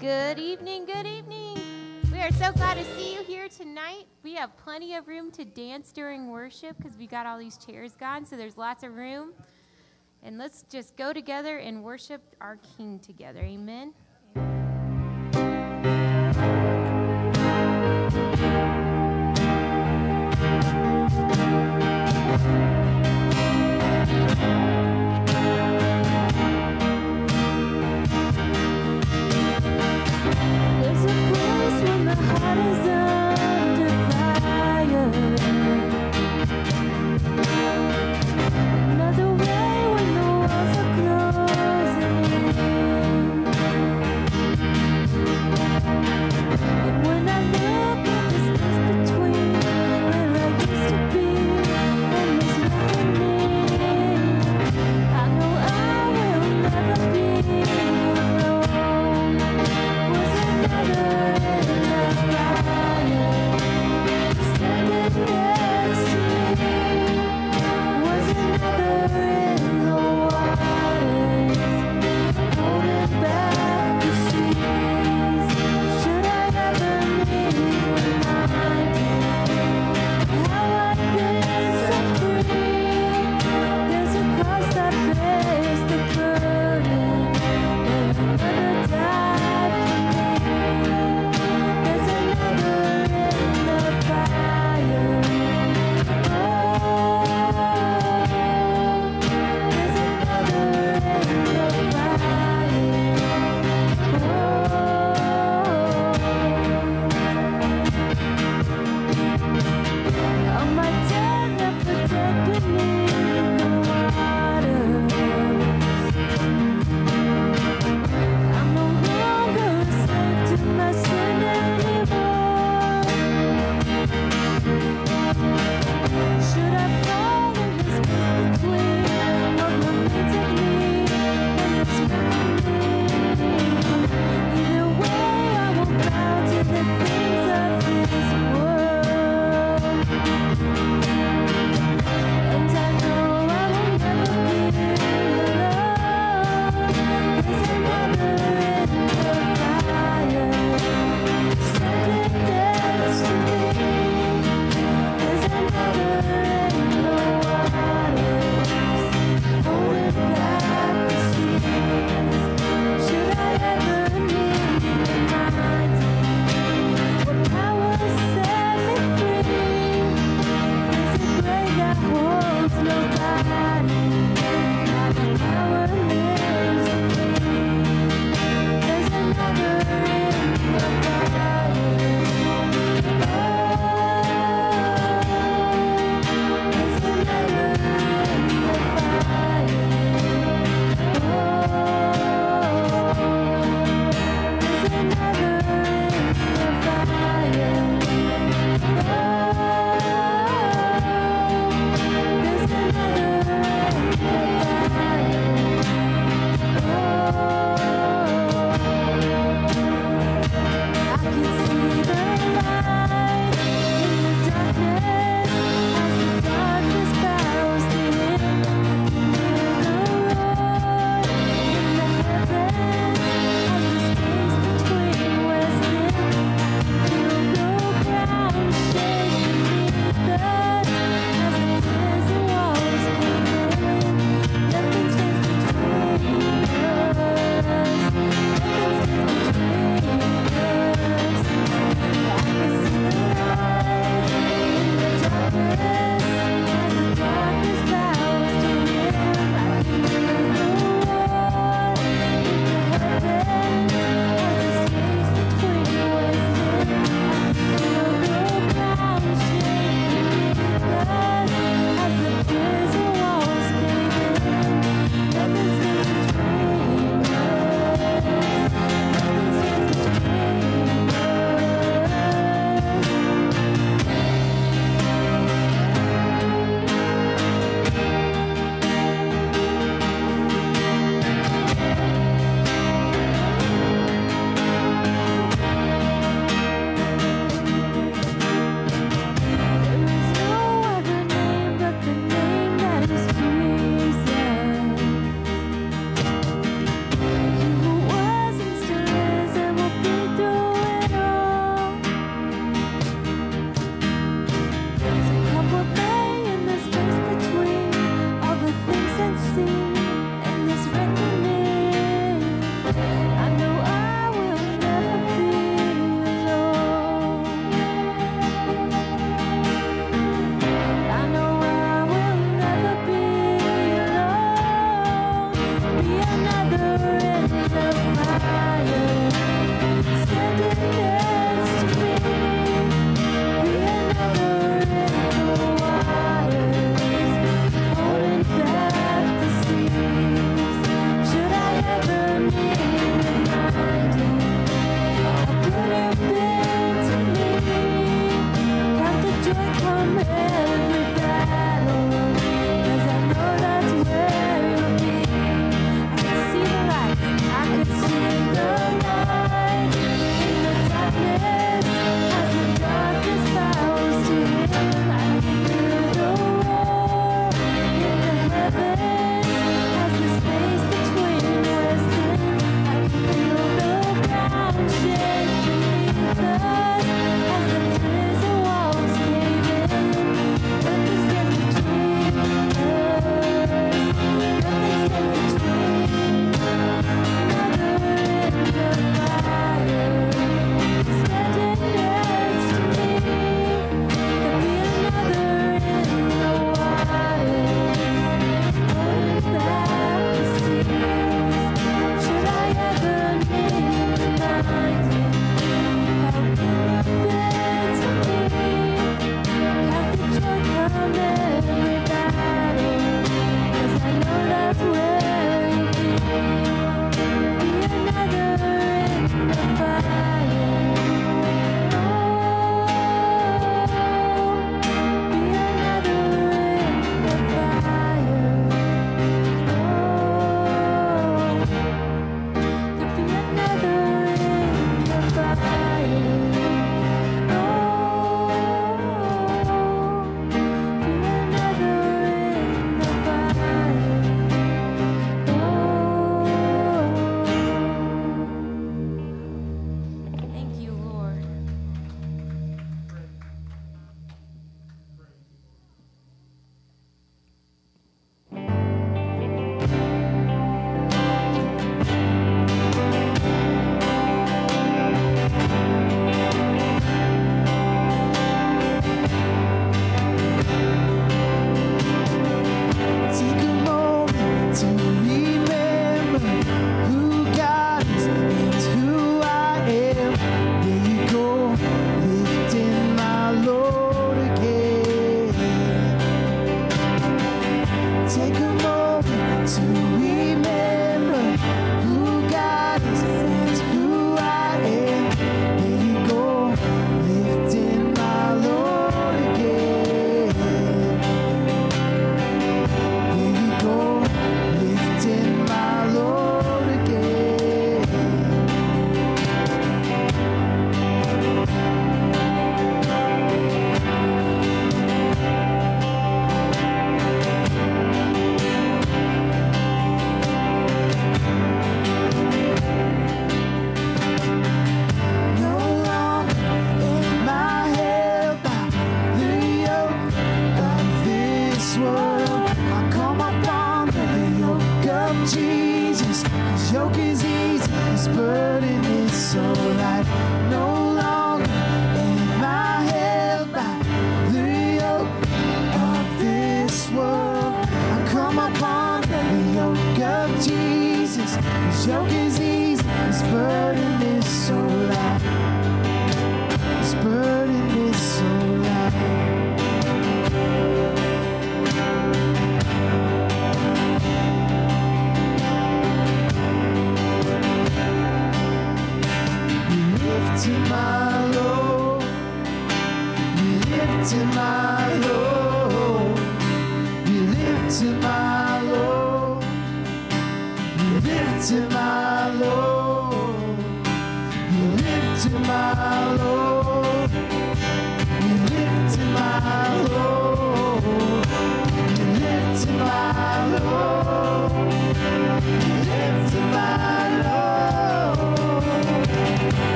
Good evening, good evening. We are so glad to see you here tonight. We have plenty of room to dance during worship because we got all these chairs gone, so there's lots of room. And let's just go together and worship our King together. Amen.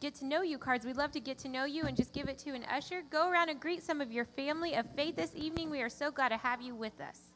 Get to know you cards. We'd love to get to know you and just give it to an usher. Go around and greet some of your family of faith this evening. We are so glad to have you with us.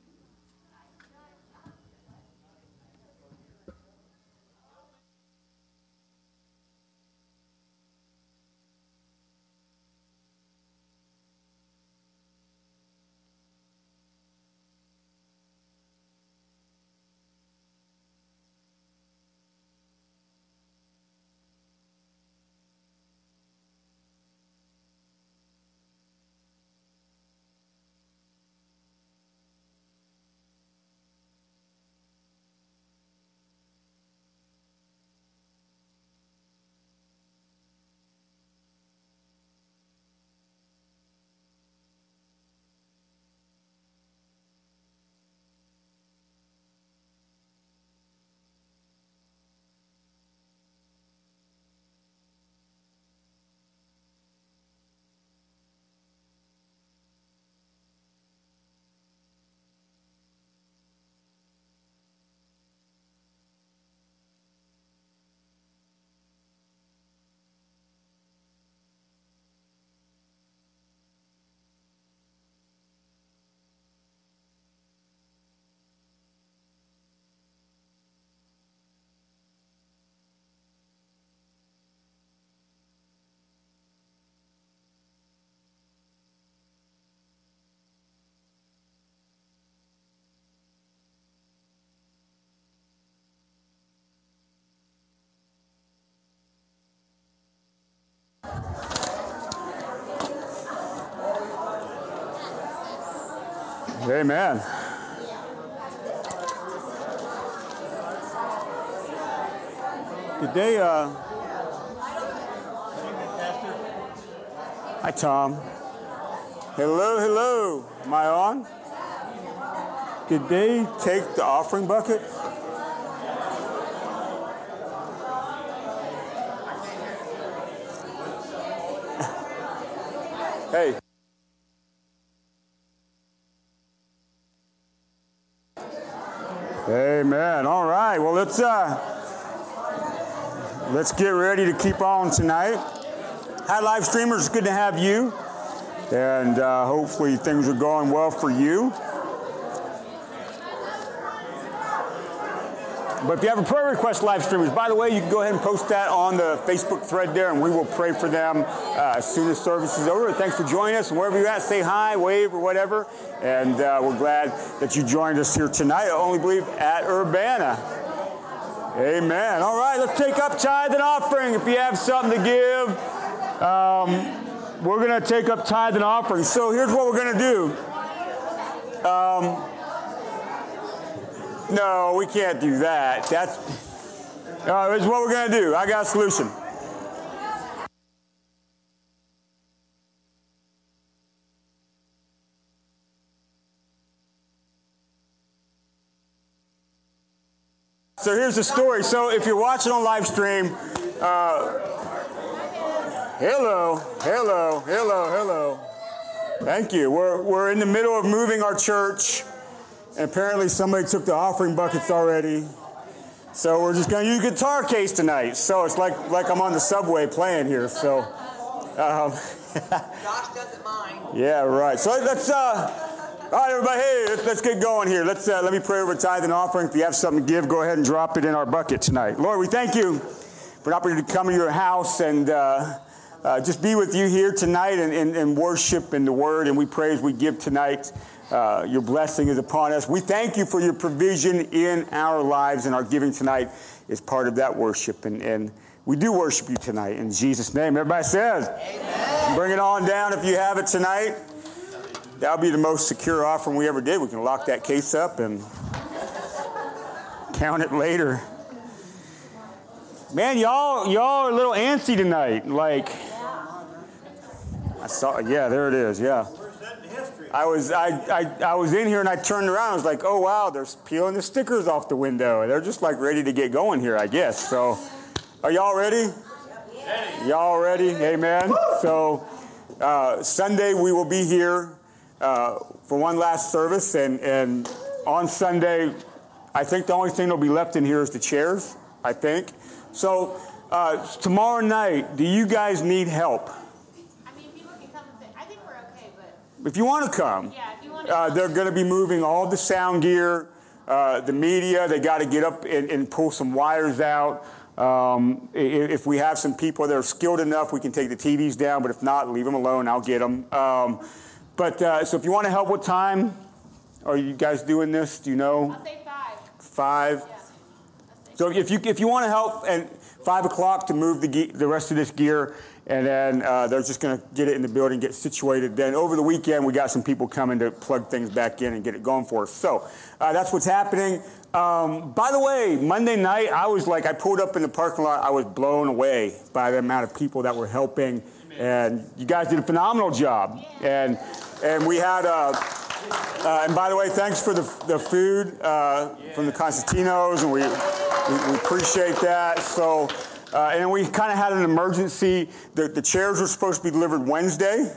Amen. Good day, uh. Hi, Tom. Hello, hello. Am I on? Did they take the offering bucket? hey. Amen. All right. Well, let's uh, let's get ready to keep on tonight. Hi, live streamers. Good to have you, and uh, hopefully things are going well for you. But if you have a prayer request, live streamers, by the way, you can go ahead and post that on the Facebook thread there, and we will pray for them uh, as soon as service is over. Thanks for joining us. Wherever you're at, say hi, wave, or whatever. And uh, we're glad that you joined us here tonight. I only believe at Urbana. Amen. All right, let's take up tithe and offering. If you have something to give, um, we're going to take up tithe and offering. So here's what we're going to do. Um, no, we can't do that. That's uh, is what we're going to do. I got a solution. So here's the story. So if you're watching on live stream, uh, hello, hello, hello, hello. Thank you. We're, we're in the middle of moving our church, and apparently somebody took the offering buckets already. So we're just going to use guitar case tonight. So it's like like I'm on the subway playing here. So. Um, Josh doesn't mind. yeah, right. So let's, uh, all right, everybody, hey, let's, let's get going here. Let's, uh, let me pray over tithe and offering. If you have something to give, go ahead and drop it in our bucket tonight. Lord, we thank you for an opportunity to come to your house and uh, uh, just be with you here tonight and, and, and worship in the word. And we pray as we give tonight, uh, your blessing is upon us. We thank you for your provision in our lives, and our giving tonight is part of that worship. And, and we do worship you tonight in Jesus' name. Everybody says, Amen. Bring it on down if you have it tonight. That'll be the most secure offering we ever did. We can lock that case up and count it later. Man, y'all, y'all are a little antsy tonight. Like, I saw, yeah, there it is, yeah. I was, I, I, I was in here and I turned around. I was like, oh wow, they're peeling the stickers off the window. They're just like ready to get going here, I guess. So, are y'all ready? Y'all ready? Amen. So, uh, Sunday we will be here uh, for one last service, and, and on Sunday, I think the only thing that'll be left in here is the chairs. I think. So, uh, tomorrow night, do you guys need help? I mean, people can come and say, I think we're okay, but If you want to come, yeah, if you want to. uh, they're going to be moving all the sound gear, uh, the media. They got to get up and, and pull some wires out. Um, if we have some people that are skilled enough, we can take the TVs down. But if not, leave them alone. I'll get them. Um, but uh, so if you want to help, what time are you guys doing this? Do you know? I'll say five. Five. Yeah. So if you if you want to help and five o'clock to move the ge- the rest of this gear, and then uh, they're just going to get it in the building, get situated. Then over the weekend, we got some people coming to plug things back in and get it going for us. So uh, that's what's happening. Um, by the way, Monday night, I was like, I pulled up in the parking lot. I was blown away by the amount of people that were helping, and you guys did a phenomenal job. And and we had. Uh, uh, and by the way, thanks for the, the food uh, from the Constantinos, and we, we, we appreciate that. So, uh, and we kind of had an emergency. The, the chairs were supposed to be delivered Wednesday,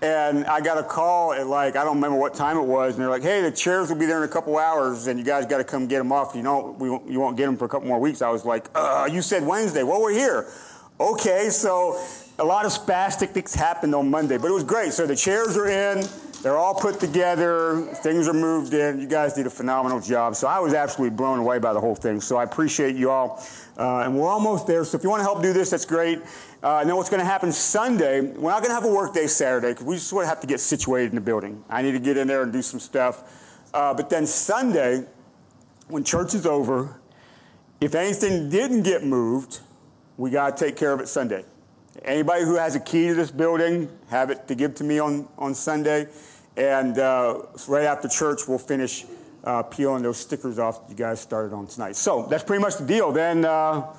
and I got a call at like I don't remember what time it was, and they're like, "Hey, the chairs will be there in a couple hours, and you guys got to come get them off. You know, we won't, you won't get them for a couple more weeks." I was like, uh, "You said Wednesday. Well, we're here." Okay, so a lot of spastic things happened on Monday, but it was great. So the chairs are in, they're all put together, things are moved in. You guys did a phenomenal job. So I was absolutely blown away by the whole thing. So I appreciate you all. Uh, and we're almost there. So if you want to help do this, that's great. Uh, and then what's going to happen Sunday, we're not going to have a work day Saturday because we just sort of have to get situated in the building. I need to get in there and do some stuff. Uh, but then Sunday, when church is over, if anything didn't get moved, we got to take care of it Sunday. Anybody who has a key to this building, have it to give to me on, on Sunday. And uh, right after church, we'll finish uh, peeling those stickers off that you guys started on tonight. So that's pretty much the deal. Then uh,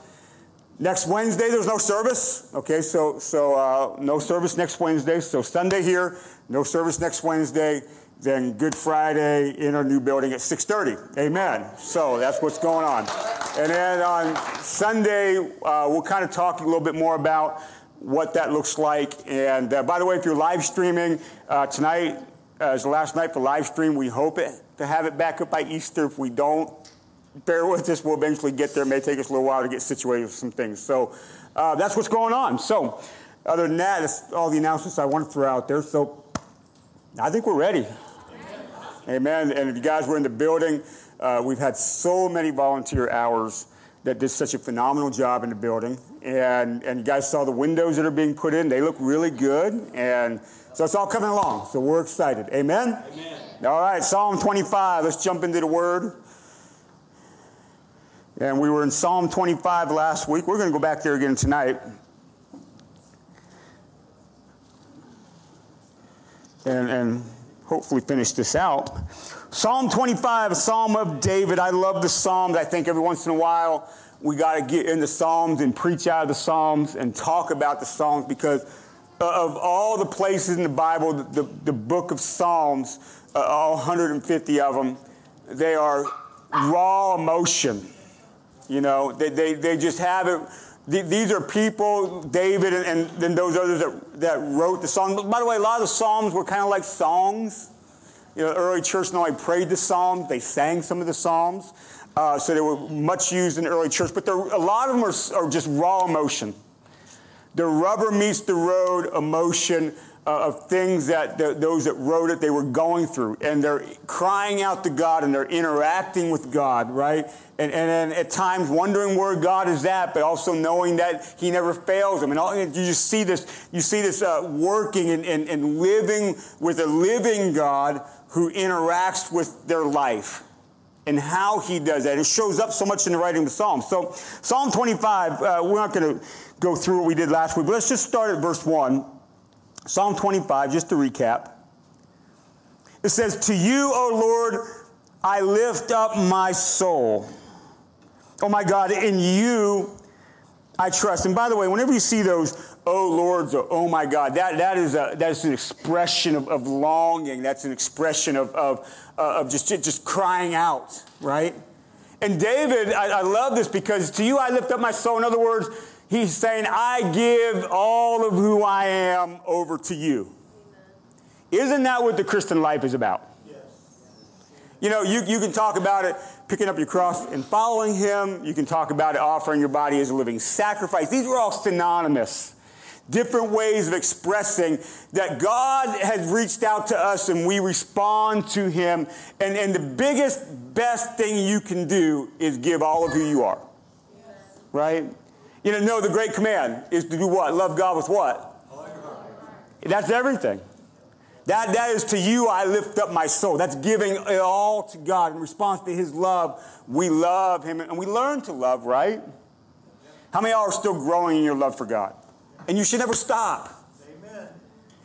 next Wednesday, there's no service. Okay, so, so uh, no service next Wednesday. So Sunday here, no service next Wednesday. Then Good Friday in our new building at 6:30. Amen. So that's what's going on. And then on Sunday, uh, we'll kind of talk a little bit more about what that looks like. And uh, by the way, if you're live streaming uh, tonight uh, is the last night for live stream. We hope it, to have it back up by Easter. If we don't, bear with us. We'll eventually get there. It may take us a little while to get situated with some things. So uh, that's what's going on. So other than that, that's all the announcements I want to throw out there. So I think we're ready. Amen. And if you guys were in the building, uh, we've had so many volunteer hours that did such a phenomenal job in the building. And, and you guys saw the windows that are being put in. They look really good. And so it's all coming along. So we're excited. Amen? Amen. All right, Psalm 25. Let's jump into the word. And we were in Psalm 25 last week. We're going to go back there again tonight. And, and hopefully finish this out. Psalm 25, a psalm of David. I love the psalms. I think every once in a while we got to get in the psalms and preach out of the psalms and talk about the psalms because of all the places in the Bible, the, the book of Psalms, uh, all 150 of them, they are raw emotion. You know, they, they, they just have it. These are people, David and, and then those others that, that wrote the song. By the way, a lot of the Psalms were kind of like songs. You know, early church not only prayed the Psalms, they sang some of the Psalms. Uh, so they were much used in the early church, but a lot of them are, are just raw emotion. The rubber meets the road emotion uh, of things that the, those that wrote it they were going through, and they're crying out to God and they're interacting with God, right? And, and then at times wondering where God is at, but also knowing that He never fails them. And all, you just see this, you see this uh, working and, and, and living with a living God who interacts with their life and how he does that. It shows up so much in the writing of the Psalms. So, Psalm 25, uh, we're not going to go through what we did last week, but let's just start at verse 1. Psalm 25, just to recap. It says, To you, O Lord, I lift up my soul. Oh my God, in you I trust. And by the way, whenever you see those oh Lords or oh my God, that, that, is, a, that is an expression of, of longing. That's an expression of, of, uh, of just, just crying out, right? And David, I, I love this because to you I lift up my soul. In other words, he's saying, I give all of who I am over to you. Isn't that what the Christian life is about? You know, you, you can talk about it picking up your cross and following him. You can talk about it offering your body as a living sacrifice. These are all synonymous. Different ways of expressing that God has reached out to us and we respond to him. And, and the biggest, best thing you can do is give all of who you are. Right? You know, no, the great command is to do what? Love God with what? That's everything. That, that is to you I lift up my soul. That's giving it all to God in response to his love. We love him and we learn to love, right? How many are still growing in your love for God? And you should never stop. Amen.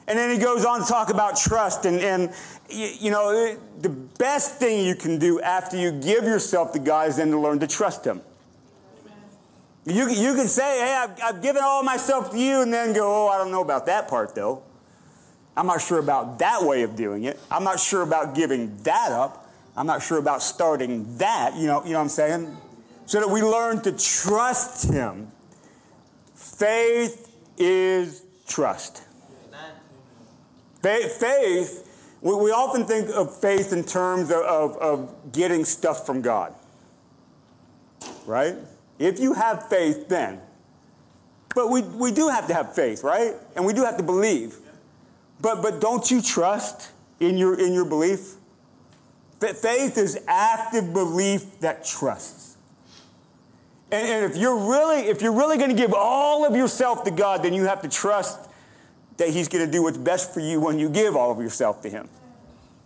And then he goes on to talk about trust. And, and you, you know, the best thing you can do after you give yourself to God is then to learn to trust him. Amen. You, you can say, hey, I've, I've given all myself to you, and then go, oh, I don't know about that part, though. I'm not sure about that way of doing it. I'm not sure about giving that up. I'm not sure about starting that. You know, you know what I'm saying? So that we learn to trust Him. Faith is trust. Faith, faith we, we often think of faith in terms of, of, of getting stuff from God. Right? If you have faith, then. But we, we do have to have faith, right? And we do have to believe. But, but don't you trust in your, in your belief? Fa- Faith is active belief that trusts. And, and if you're really, if you're really going to give all of yourself to God, then you have to trust that He's going to do what's best for you when you give all of yourself to Him.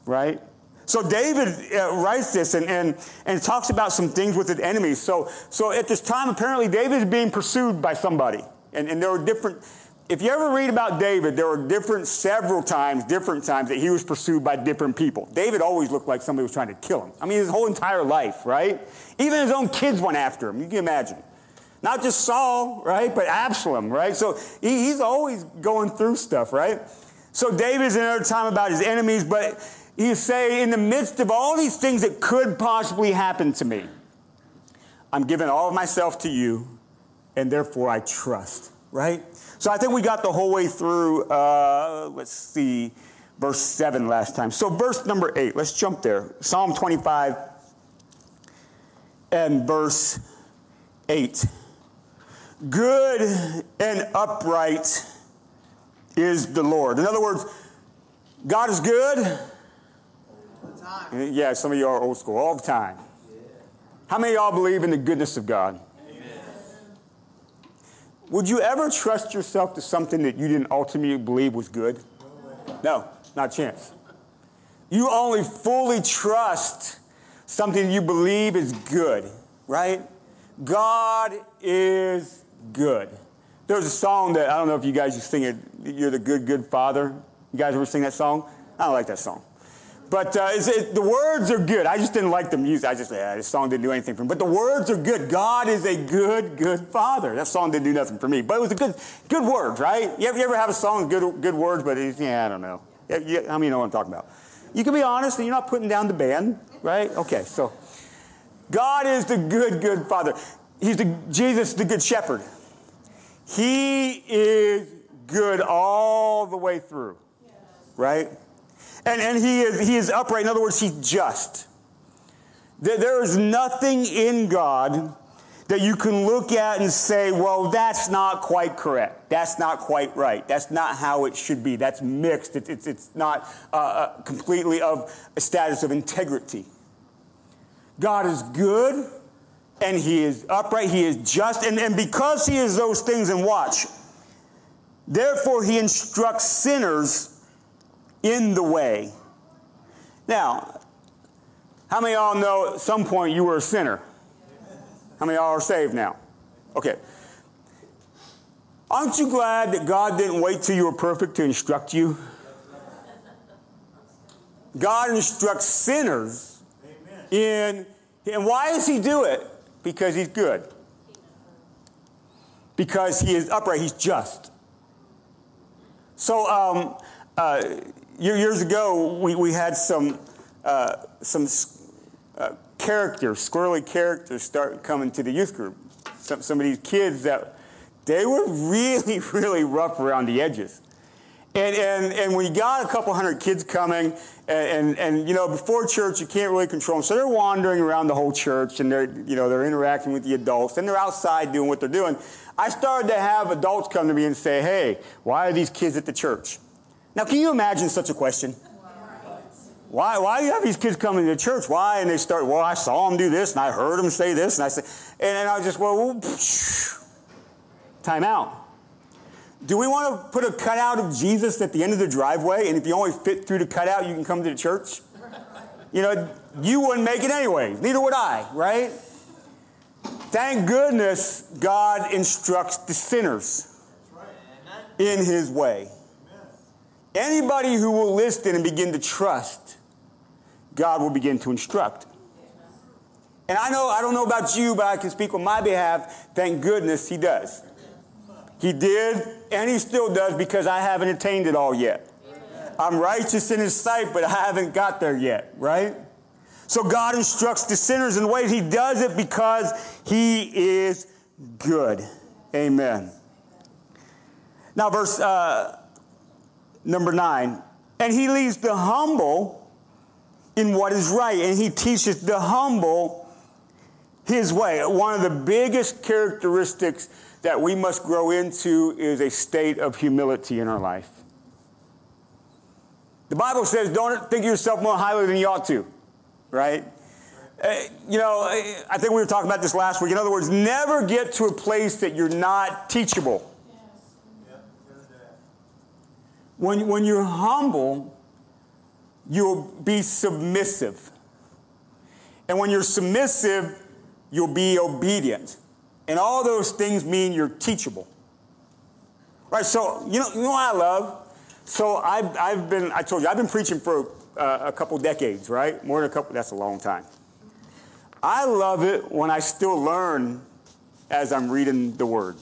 Right? So David uh, writes this and, and, and talks about some things with his enemies. So, so at this time, apparently David is being pursued by somebody. And, and there are different, if you ever read about David, there were different, several times, different times that he was pursued by different people. David always looked like somebody was trying to kill him. I mean, his whole entire life, right? Even his own kids went after him. You can imagine. Not just Saul, right? But Absalom, right? So he, he's always going through stuff, right? So David's another time about his enemies, but he's saying, in the midst of all these things that could possibly happen to me, I'm giving all of myself to you, and therefore I trust, right? So I think we got the whole way through, uh, let's see, verse 7 last time. So, verse number 8, let's jump there. Psalm 25 and verse 8. Good and upright is the Lord. In other words, God is good. Yeah, some of you are old school, all the time. How many of y'all believe in the goodness of God? Would you ever trust yourself to something that you didn't ultimately believe was good? No, not a chance. You only fully trust something you believe is good, right? God is good. There's a song that I don't know if you guys to sing it. You're the good, good father. You guys ever sing that song? I don't like that song. But uh, it, the words are good. I just didn't like the music. I just, yeah, this song didn't do anything for me. But the words are good. God is a good, good father. That song didn't do nothing for me. But it was a good, good words, right? You ever, you ever have a song with good, good words, but it's, yeah, I don't know. Yeah, yeah, how many know what I'm talking about? You can be honest and you're not putting down the band, right? Okay, so God is the good, good father. he's the, Jesus, the good shepherd. He is good all the way through, right? And, and he, is, he is upright. In other words, he's just. There, there is nothing in God that you can look at and say, well, that's not quite correct. That's not quite right. That's not how it should be. That's mixed. It's, it's, not uh, uh, completely of a status of integrity. God is good and he is upright, he is just, and, and because he is those things, and watch, therefore he instructs sinners in the way. Now, how many of y'all know at some point you were a sinner? How many of y'all are saved now? Okay. Aren't you glad that God didn't wait till you were perfect to instruct you? God instructs sinners Amen. in, and why does he do it? Because he's good. Because he is upright, he's just. So, um, uh, years ago, we, we had some, uh, some uh, characters, squirrely characters, start coming to the youth group. Some, some of these kids that they were really, really rough around the edges. And, and, and you got a couple hundred kids coming, and, and, and, you know, before church, you can't really control them. So they're wandering around the whole church, and they're, you know, they're interacting with the adults, and they're outside doing what they're doing. I started to have adults come to me and say, hey, why are these kids at the church? Now, can you imagine such a question? Why, why do you have these kids coming to church? Why? And they start, well, I saw them do this, and I heard them say this, and I said, and then I just, well, time out. Do we want to put a cutout of Jesus at the end of the driveway? And if you only fit through the cutout, you can come to the church? You know, you wouldn't make it anyway. Neither would I, right? Thank goodness God instructs the sinners in his way. Anybody who will listen and begin to trust, God will begin to instruct. And I know, I don't know about you, but I can speak on my behalf. Thank goodness he does. He did, and he still does because I haven't attained it all yet. I'm righteous in his sight, but I haven't got there yet, right? So God instructs the sinners in ways. He does it because he is good. Amen. Now, verse uh, number nine. And he leads the humble in what is right, and he teaches the humble his way. One of the biggest characteristics that we must grow into is a state of humility in our life. The Bible says, don't think of yourself more highly than you ought to, right? Uh, you know, I think we were talking about this last week. In other words, never get to a place that you're not teachable. When, when you're humble, you'll be submissive. And when you're submissive, you'll be obedient. And all those things mean you're teachable. Right? So, you know, you know what I love? So I've, I've been, I told you, I've been preaching for uh, a couple decades, right? More than a couple, that's a long time. I love it when I still learn as I'm reading the Word.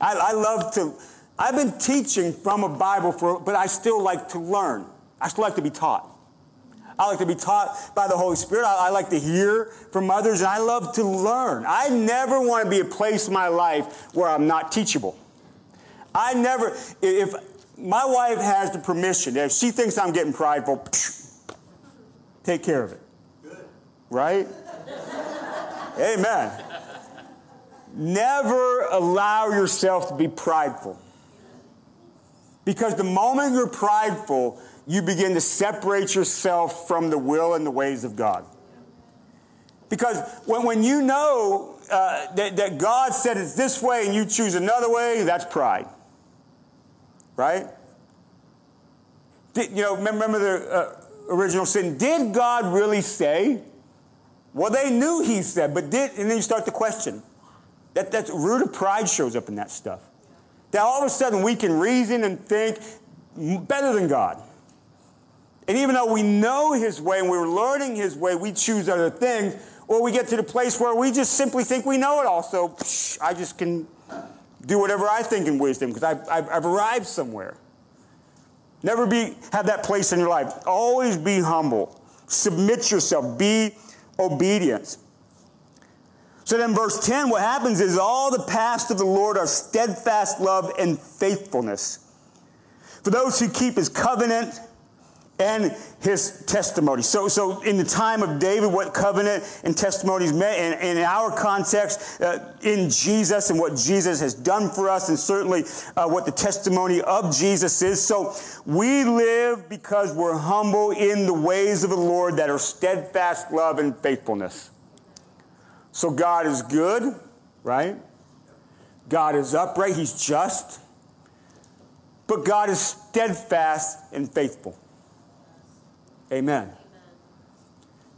I, I love to, I've been teaching from a Bible for, but I still like to learn. I still like to be taught. I like to be taught by the Holy Spirit. I, I, like to hear from others, and I love to learn. I never want to be a place in my life where I'm not teachable. I never, if my wife has the permission, if she thinks I'm getting prideful, take care of it. Right? Amen. Never allow yourself to be prideful. Because the moment you're prideful, you begin to separate yourself from the will and the ways of God. Because when, when you know uh, that, that God said it's this way and you choose another way, that's pride. Right? Did, you know, remember the uh, original sin? Did God really say? Well, they knew he said, but did, and then you start to question. That, that root of pride shows up in that stuff. That all of a sudden we can reason and think better than God. And even though we know his way and we're learning his way, we choose other things, or we get to the place where we just simply think we know it all. So psh, I just can do whatever I think in wisdom because I've, I've, I've arrived somewhere. Never be have that place in your life. Always be humble. Submit yourself. Be obedient. So then, verse 10, what happens is all the past of the Lord are steadfast love and faithfulness. For those who keep his covenant and his testimony. So, so in the time of David, what covenant and testimonies meant, and in our context, uh, in Jesus and what Jesus has done for us, and certainly uh, what the testimony of Jesus is. So we live because we're humble in the ways of the Lord that are steadfast love and faithfulness. So God is good, right? God is upright, He's just. But God is steadfast and faithful. Amen.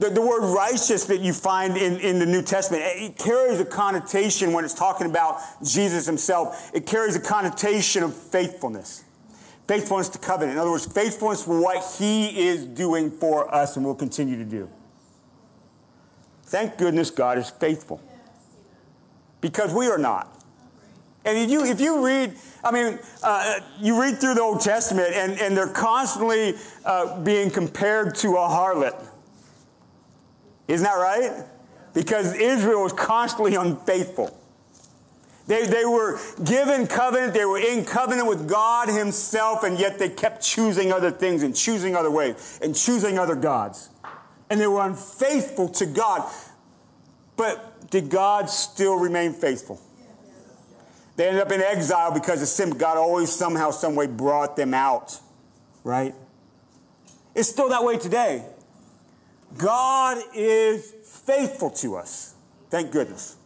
The, the word righteous that you find in, in the New Testament, it carries a connotation when it's talking about Jesus himself. It carries a connotation of faithfulness. Faithfulness to covenant. In other words, faithfulness for what he is doing for us and will continue to do. Thank goodness God is faithful. Because we are not. And if you, if you read, I mean, uh, you read through the Old Testament and, and they're constantly uh, being compared to a harlot. Isn't that right? Because Israel was constantly unfaithful. They, they were given covenant, they were in covenant with God Himself, and yet they kept choosing other things and choosing other ways and choosing other gods. And they were unfaithful to God. But did God still remain faithful? They ended up in exile because of sin. God always somehow, some way brought them out, right? It's still that way today. God is faithful to us. Thank goodness.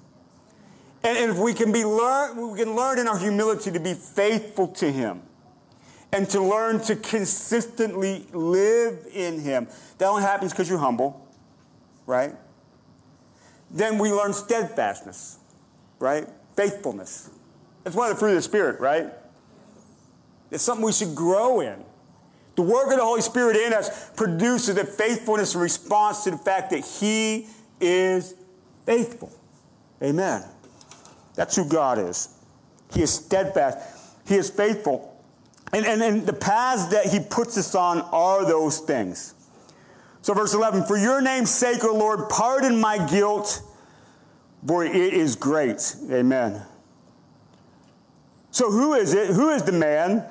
And, and if we can be learn, we can learn in our humility to be faithful to Him and to learn to consistently live in Him. That only happens because you're humble, right? Then we learn steadfastness, right? Faithfulness. It's one of the fruit of the Spirit, right? It's something we should grow in. The work of the Holy Spirit in us produces a faithfulness in response to the fact that He is faithful. Amen. That's who God is. He is steadfast. He is faithful. And, and, and the paths that He puts us on are those things. So, verse 11 For your name's sake, O Lord, pardon my guilt, for it is great. Amen. So, who is it? Who is the man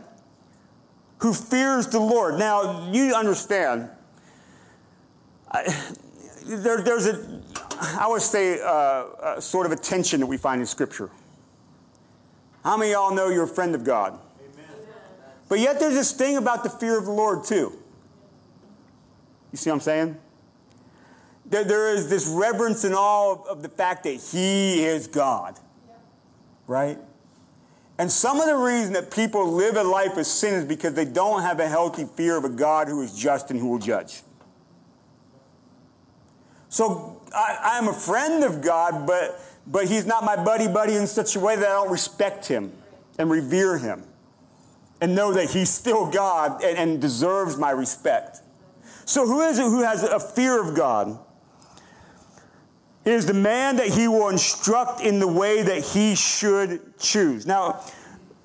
who fears the Lord? Now, you understand, I, there, there's a, I would say, uh, a sort of a tension that we find in Scripture. How many of y'all know you're a friend of God? But yet, there's this thing about the fear of the Lord, too. You see what I'm saying? There, there is this reverence and awe of, of the fact that He is God, right? And some of the reason that people live a life of sin is because they don't have a healthy fear of a God who is just and who will judge. So I, am a friend of God, but, but he's not my buddy buddy in such a way that I don't respect him and revere him and know that he's still God and, and deserves my respect. So who is it who has a fear of God? is the man that he will instruct in the way that he should choose. Now,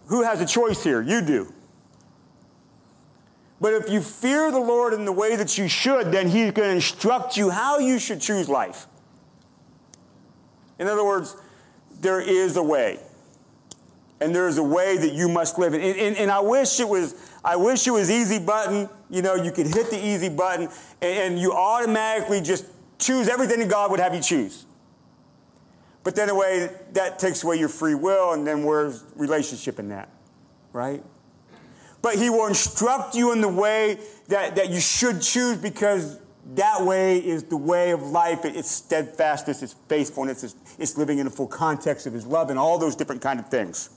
who has a choice here? You do. But if you fear the Lord in the way that you should, then he's going to instruct you how you should choose life. In other words, there is a way. And there is a way that you must live. And, and, and I wish it was, I wish it was easy button. You know, you could hit the easy button and, and you automatically just choose everything that God would have you choose. But then, a way, that takes away your free will, and then where's relationship in that, right? But He will instruct you in the way that, that you should choose because that way is the way of life. It's steadfastness, it's faithfulness, it's, it's living in the full context of His love, and all those different kind of things.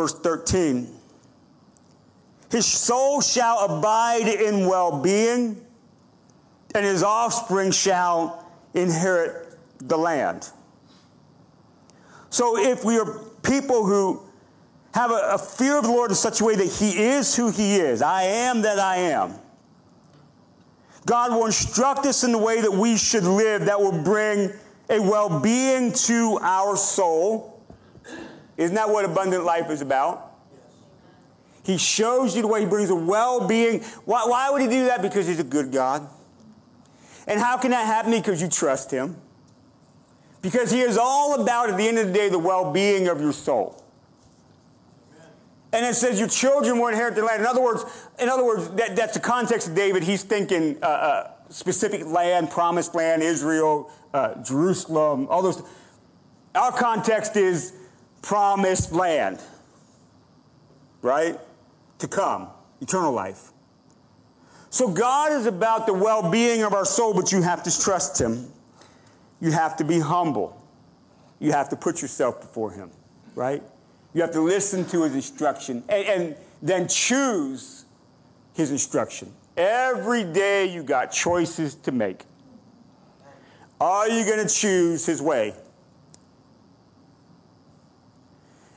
Verse 13 his soul shall abide in well being, and his offspring shall inherit the land. So if we are people who have a, a, fear of the Lord in such a way that he is who he is, I am that I am. God will instruct us in the way that we should live that will bring a well being to our soul. Isn't that what abundant life is about? He shows you the way he brings a well being. Why, why would he do that? Because he's a good God. And how can that happen? Because you trust him. Because he is all about, at the end of the day, the well being of your soul. And it says your children will inherit the land. In other words, in other words, that, that's the context of David. He's thinking uh, uh, specific land, promised land, Israel, uh, Jerusalem, all those. Our context is promised land, right? To come, eternal life. So God is about the well being of our soul, but you have to trust Him. You have to be humble. You have to put yourself before Him, right? You have to listen to His instruction and, and then choose His instruction. Every day you got choices to make. Are you going to choose His way?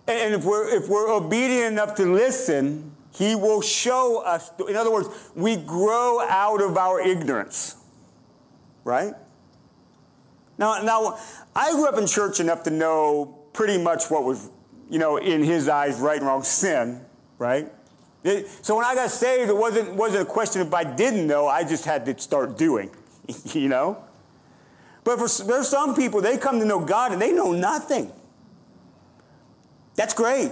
And if we're, if we're obedient enough to listen, he will show us. In other words, we grow out of our ignorance. Right? Now, now, I grew up in church enough to know pretty much what was, you know, in his eyes, right and wrong sin, right? It, so when I got saved, it wasn't, wasn't a question if I didn't know, I just had to start doing, you know? But for, there's some people, they come to know God and they know nothing. That's great.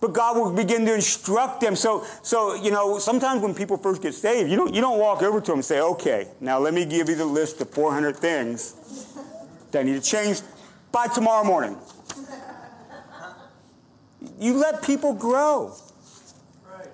But God will begin to instruct them. So, so you know, sometimes when people first get saved, you don't, you don't walk over to them and say, okay, now let me give you the list of 400 things that need to change by tomorrow morning. You let people grow.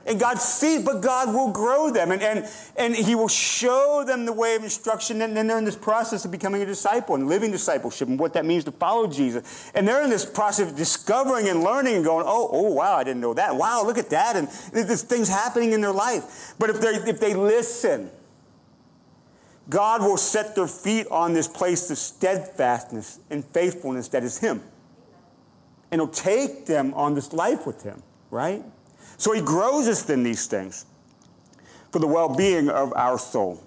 And God sees, but God will grow them and, and, and He will show them the way of instruction. And then they're in this process of becoming a disciple and living discipleship and what that means to follow Jesus. And they're in this process of discovering and learning and going, oh, oh, wow, I didn't know that. Wow, look at that. And there's things happening in their life. But if they, if they listen, God will set their feet on this place of steadfastness and faithfulness that is Him. And He'll take them on this life with Him, right? So he grows us in these things for the well being of our soul.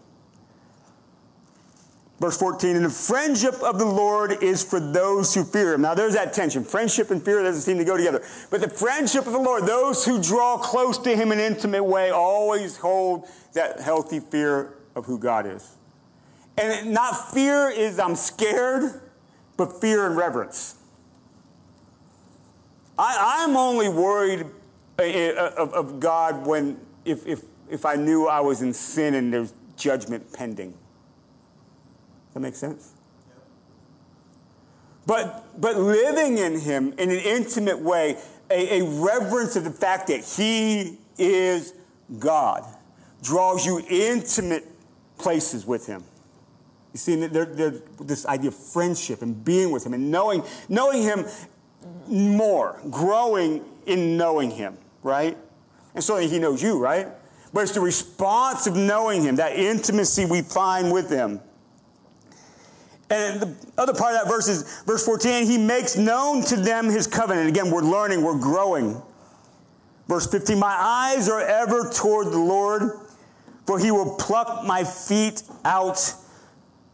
Verse 14, and the friendship of the Lord is for those who fear him. Now there's that tension. Friendship and fear doesn't seem to go together. But the friendship of the Lord, those who draw close to him in an intimate way, always hold that healthy fear of who God is. And not fear is I'm scared, but fear and reverence. I, I'm only worried Uh, uh, of, of God when, if, if, if I knew I was in sin and there's judgment pending. That makes sense? But, but living in Him in an intimate way, a, a reverence of the fact that He is God draws you intimate places with Him. You see, there, there's this idea of friendship and being with Him and knowing, knowing Him more, growing in knowing Him right? And certainly he knows you, right? But it's the response of knowing him, that intimacy we find with him. And the other part of that verse is verse 14, he makes known to them his covenant. Again, we're learning, we're growing. Verse 15, my eyes are ever toward the Lord, for he will pluck my feet out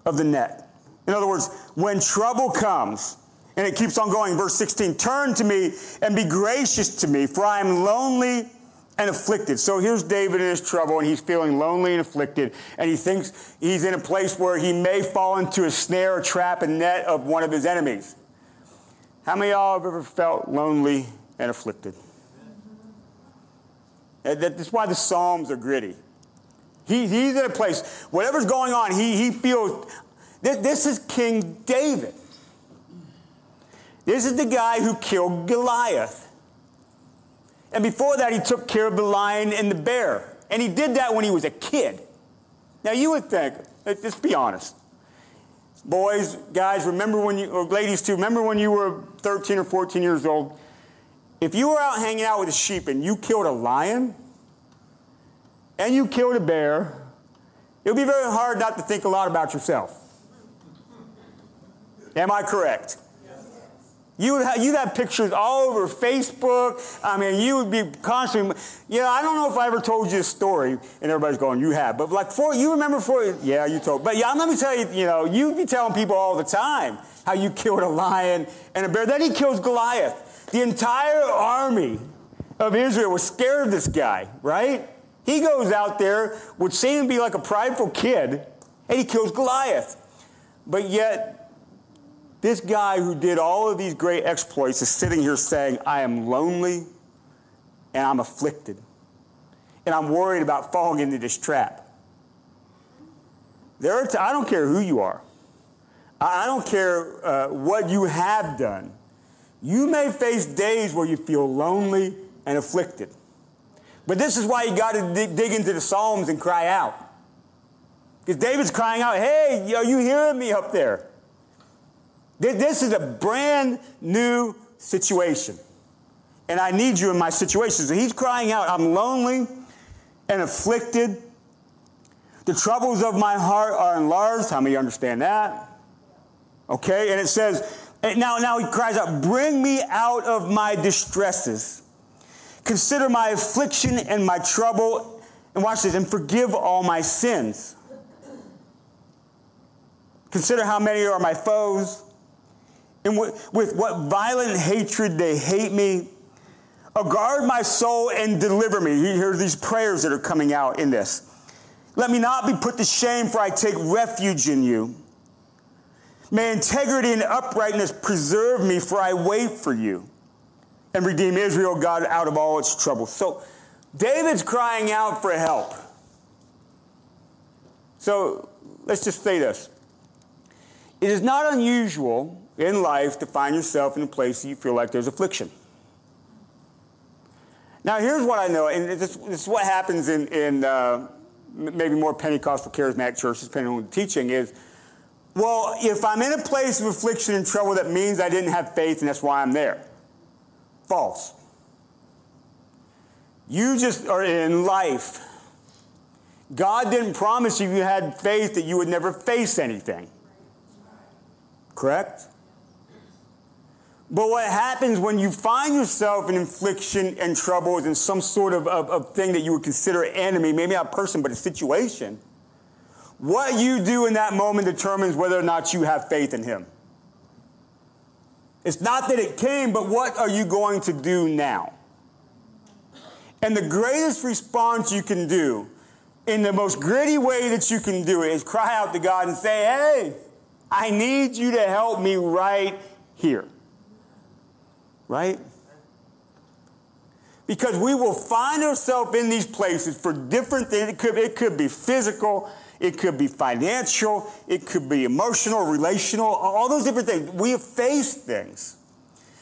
of the net. In other words, when trouble comes, and it keeps on going. Verse 16 Turn to me and be gracious to me, for I am lonely and afflicted. So here's David in his trouble, and he's feeling lonely and afflicted, and he thinks he's in a place where he may fall into a snare, a trap, a net of one of his enemies. How many of y'all have ever felt lonely and afflicted? That's why the Psalms are gritty. He, he's in a place, whatever's going on, he, he feels. This, this is King David. This is the guy who killed Goliath. And before that, he took care of the lion and the bear. And he did that when he was a kid. Now, you would think, let's be honest. Boys, guys, remember when you, or ladies too, remember when you were 13 or 14 years old? If you were out hanging out with a sheep and you killed a lion and you killed a bear, it would be very hard not to think a lot about yourself. Am I correct? You would have, you'd have pictures all over Facebook. I mean, you would be constantly, you know, I don't know if I ever told you a story, and everybody's going, you have. But like, for you remember for, yeah, you told. But yeah, let me tell you, you know, you'd be telling people all the time how you killed a lion and a bear. Then he kills Goliath. The entire army of Israel was scared of this guy, right? He goes out there, would seem to be like a prideful kid, and he kills Goliath. But yet, this guy who did all of these great exploits is sitting here saying, I am lonely and I'm afflicted. And I'm worried about falling into this trap. There are t- I don't care who you are. I don't care uh, what you have done. You may face days where you feel lonely and afflicted. But this is why you got to dig, dig into the Psalms and cry out. Because David's crying out, hey, are you hearing me up there? Th- This is a brand new situation. And I need you in my situation. So he's crying out, I'm lonely and afflicted. The troubles of my heart are enlarged. How many understand that? Okay, and it says, now, now he cries out, Bring me out of my distresses. Consider my affliction and my trouble, and watch this, and forgive all my sins. Consider how many are my foes, and with, with what violent hatred they hate me. Oh, guard my soul and deliver me. Here are these prayers that are coming out in this. Let me not be put to shame, for I take refuge in you. May integrity and uprightness preserve me, for I wait for you. And redeem Israel, God, out of all its troubles. So David's crying out for help. So let's just say this. It is not unusual in life to find yourself in a place that you feel like there's affliction. Now, here's what I know, and this, this is what happens in, in uh, maybe more Pentecostal charismatic churches, depending on the teaching, is well, if I'm in a place of affliction and trouble, that means I didn't have faith, and that's why I'm there. False. You just are in life. God didn't promise you you had faith that you would never face anything. Correct? But what happens when you find yourself in affliction and troubles and some sort of, of, of thing that you would consider enemy, maybe not a person, but a situation, what you do in that moment determines whether or not you have faith in Him. It's not that it came, but what are you going to do now? And the greatest response you can do, in the most gritty way that you can do it, is cry out to God and say, Hey, I need you to help me right here. Right? Because we will find ourselves in these places for different things. It could, it could be physical, it could be financial, it could be emotional, relational, all those different things. We have faced things.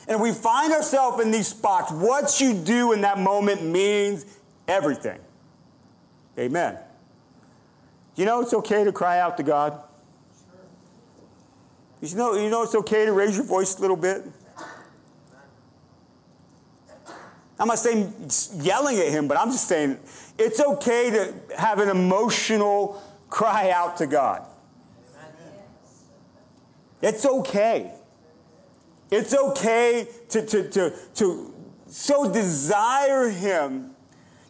And we find ourselves in these spots. What you do in that moment means everything. Amen. You know it's okay to cry out to God? You know, you know it's okay to raise your voice a little bit? I'm not saying yelling at him, but I'm just saying it's okay to have an emotional cry out to God. It's okay. It's okay to, to, to, to so desire him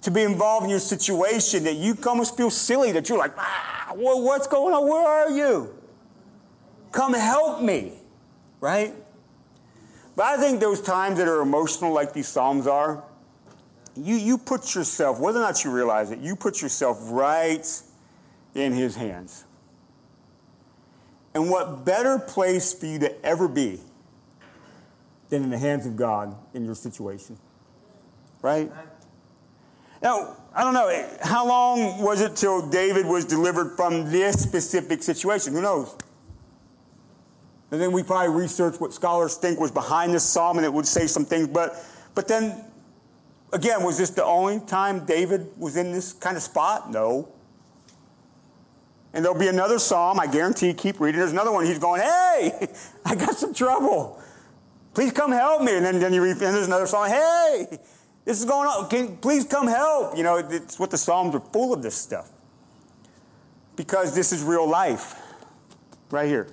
to be involved in your situation that you almost feel silly that you're like, ah, what's going on? Where are you? Come help me, right? But I think those times that are emotional, like these Psalms are, you, you put yourself, whether or not you realize it, you put yourself right in His hands. And what better place for you to ever be than in the hands of God in your situation? Right? Now, I don't know, how long was it till David was delivered from this specific situation? Who knows? And then we probably research what scholars think was behind this psalm, and it would say some things. But, but then, again, was this the only time David was in this kind of spot? No. And there'll be another psalm, I guarantee, keep reading. There's another one, he's going, Hey, I got some trouble. Please come help me. And then, then you read, and there's another psalm, Hey, this is going on. Can, please come help. You know, it's what the Psalms are full of this stuff. Because this is real life, right here.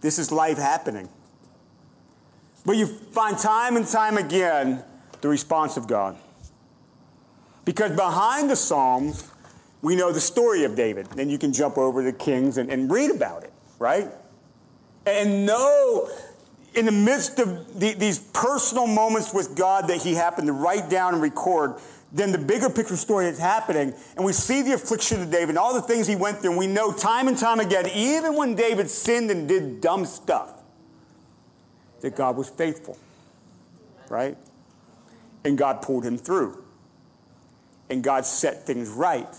This is life happening. But you find time and time again the response of God. Because behind the Psalms, we know the story of David. Then you can jump over to Kings and, and read about it, right? And know in the midst of the, these personal moments with God that he happened to write down and record, than the bigger picture story that's happening. And we see the affliction of David and all the things he went through. And we know time and time again, even when David sinned and did dumb stuff, that God was faithful, right? And God pulled him through. And God set things right,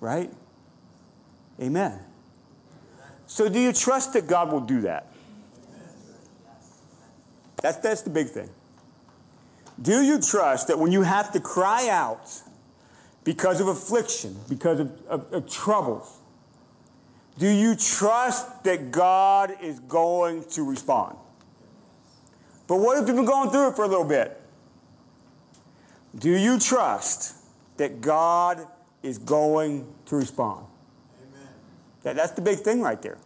right? Amen. So, do you trust that God will do that? That's, that's the big thing. Do you trust that when you have to cry out because of affliction, because of, of, of troubles, do you trust that God is going to respond? But what if you've been going through it for a little bit? Do you trust that God is going to respond? Amen. That, that's the big thing right there.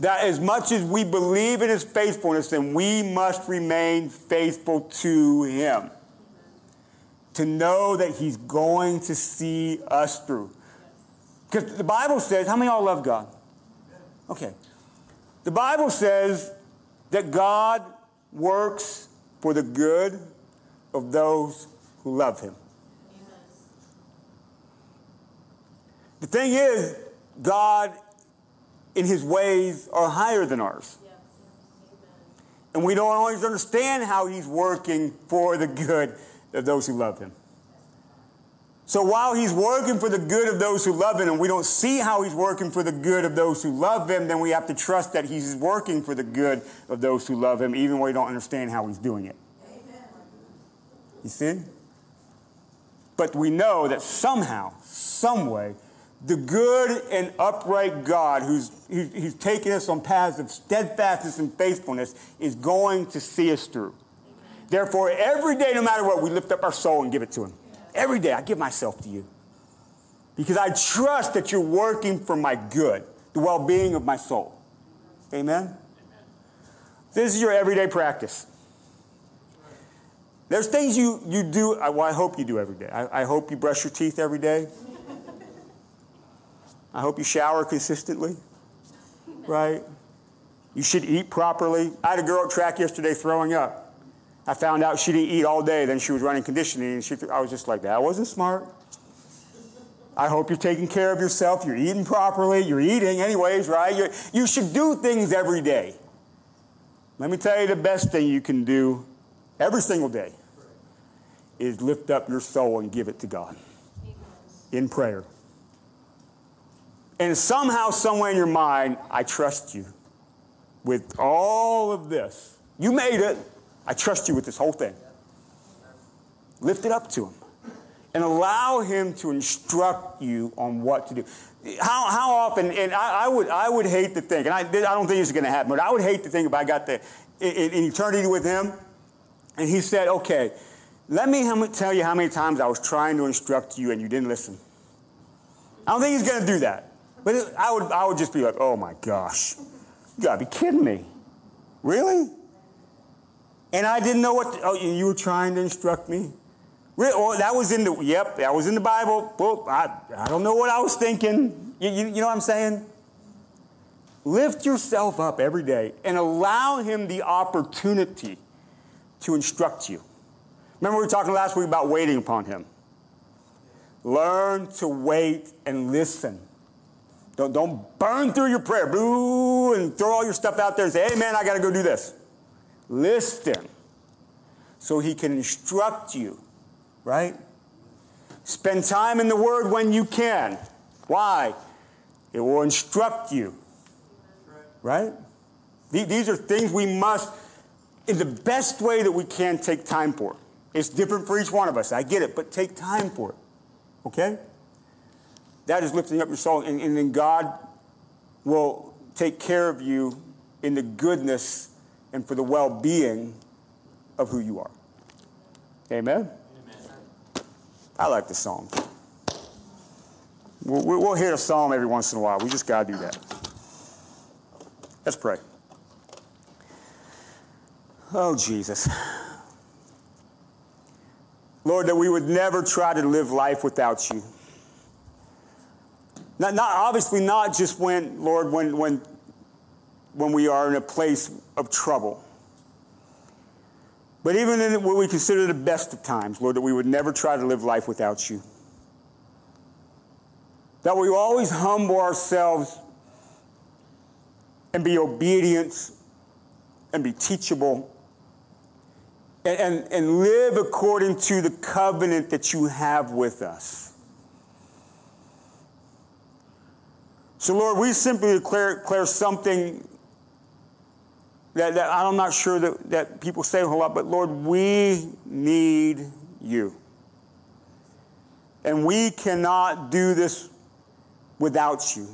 That as much as we believe in his faithfulness, then we must remain faithful to him. To know that he's going to see us through. Because the Bible says, how many of y'all love God? Okay. The Bible says that God works for the good of those who love him. The thing is, God in his ways are higher than ours. And we don't always understand how he's working for the good of those who love him. So while he's working for the good of those who love him, and we don't see how he's working for the good of those who love him, then we have to trust that he's working for the good of those who love him, even when we don't understand how he's doing it. You see? But we know that somehow, some way, the good and upright God who's, who's taken us on paths of steadfastness and faithfulness is going to see us through. Therefore, every day, no matter what, we lift up our soul and give it to Him. Every day, I give myself to you. Because I trust that you're working for my good, the well being of my soul. Amen? Amen? This is your everyday practice. There's things you, you do, uh, well, I hope you do every day. I, I hope you brush your teeth every day. I hope you shower consistently, right? You should eat properly. I had a girl at track yesterday throwing up. I found out she didn't eat all day, then she was running conditioning, and she, I was just like, that wasn't smart. I hope you're taking care of yourself. You're eating properly. You're eating, anyways, right? You're, you should do things every day. Let me tell you the best thing you can do every single day is lift up your soul and give it to God in prayer. And somehow, somewhere in your mind, I trust you with all of this. You made it. I trust you with this whole thing. Lift it up to him and allow him to instruct you on what to do. How, how often, and I, I would, I would hate to think, and I, I don't think it's going to happen, but I would hate to think if I got the, in, in eternity with him, and he said, okay, let me tell you how many times I was trying to instruct you and you didn't listen. I don't think he's going to do that. But it, I, would, I would just be like, oh my gosh, you gotta be kidding me. Really? And I didn't know what, to, oh, you were trying to instruct me? Really? Oh, that was in the, yep, that was in the Bible. Well, I, I don't know what I was thinking. You, you, you know what I'm saying? Lift yourself up every day and allow Him the opportunity to instruct you. Remember, we were talking last week about waiting upon Him. Learn to wait and listen. Don't, don't burn through your prayer, boo, and throw all your stuff out there and say, hey, man, I got to go do this. Listen so he can instruct you, right? Spend time in the Word when you can. Why? It will instruct you, right? These are things we must, in the best way that we can, take time for. It's different for each one of us. I get it, but take time for it, okay? That is lifting up your soul, and, and then God will take care of you in the goodness and for the well being of who you are. Amen? Amen. I like the song. We'll, we'll hear a psalm every once in a while. We just got to do that. Let's pray. Oh, Jesus. Lord, that we would never try to live life without you. Not, not obviously not just when, Lord, when, when, when we are in a place of trouble. But even in what we consider the best of times, Lord, that we would never try to live life without you. That we always humble ourselves and be obedient and be teachable and, and, and live according to the covenant that you have with us. So, Lord, we simply declare, declare something that, that I'm not sure that, that people say a whole lot, but Lord, we need you. And we cannot do this without you.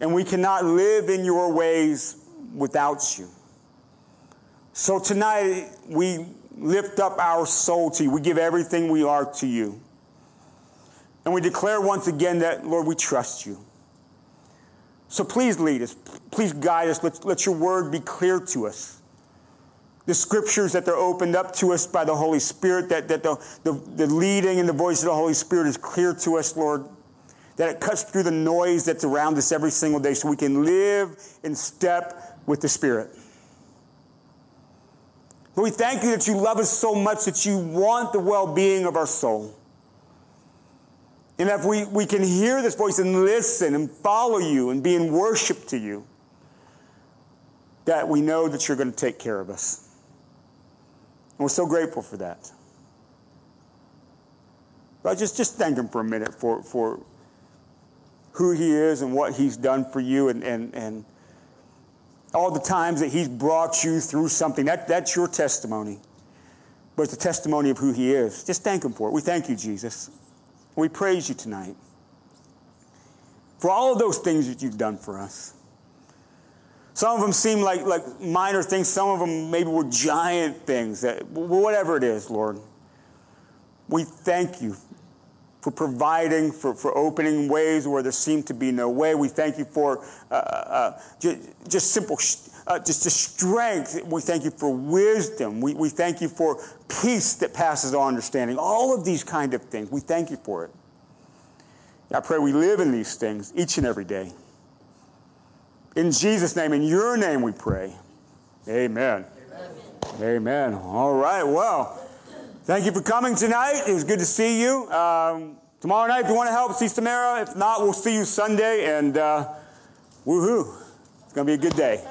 And we cannot live in your ways without you. So tonight, we lift up our soul to you. We give everything we are to you. And we declare once again that, Lord, we trust you. So please lead us. Please guide us. Let, let your word be clear to us. The scriptures that they're opened up to us by the Holy Spirit, that, that the, the, the leading and the voice of the Holy Spirit is clear to us, Lord. That it cuts through the noise that's around us every single day so we can live in step with the Spirit. But we thank you that you love us so much that you want the well being of our soul. And if we, we can hear this voice and listen and follow you and be in worship to you, that we know that you're going to take care of us. And we're so grateful for that. But just, just thank him for a minute for, for who he is and what he's done for you and, and, and all the times that he's brought you through something. That, that's your testimony. But it's the testimony of who he is. Just thank him for it. We thank you, Jesus. We praise you tonight for all of those things that you've done for us. Some of them seem like, like minor things, some of them maybe were giant things, that, whatever it is, Lord. We thank you for providing, for, for opening ways where there seemed to be no way. We thank you for uh, uh, just, just, simple, uh, just the strength. We thank you for wisdom. We, we thank you for peace that passes all understanding. All of these kind of things. We thank you for it. I pray we live in these things each and every day. In Jesus' name, in your name we pray. Amen. Amen. Amen. All right. Well. Thank you for coming tonight. It was good to see you. Um, tomorrow night, if you want to help, see Samara. If not, we'll see you Sunday. And uh, woohoo, it's going to be a good day.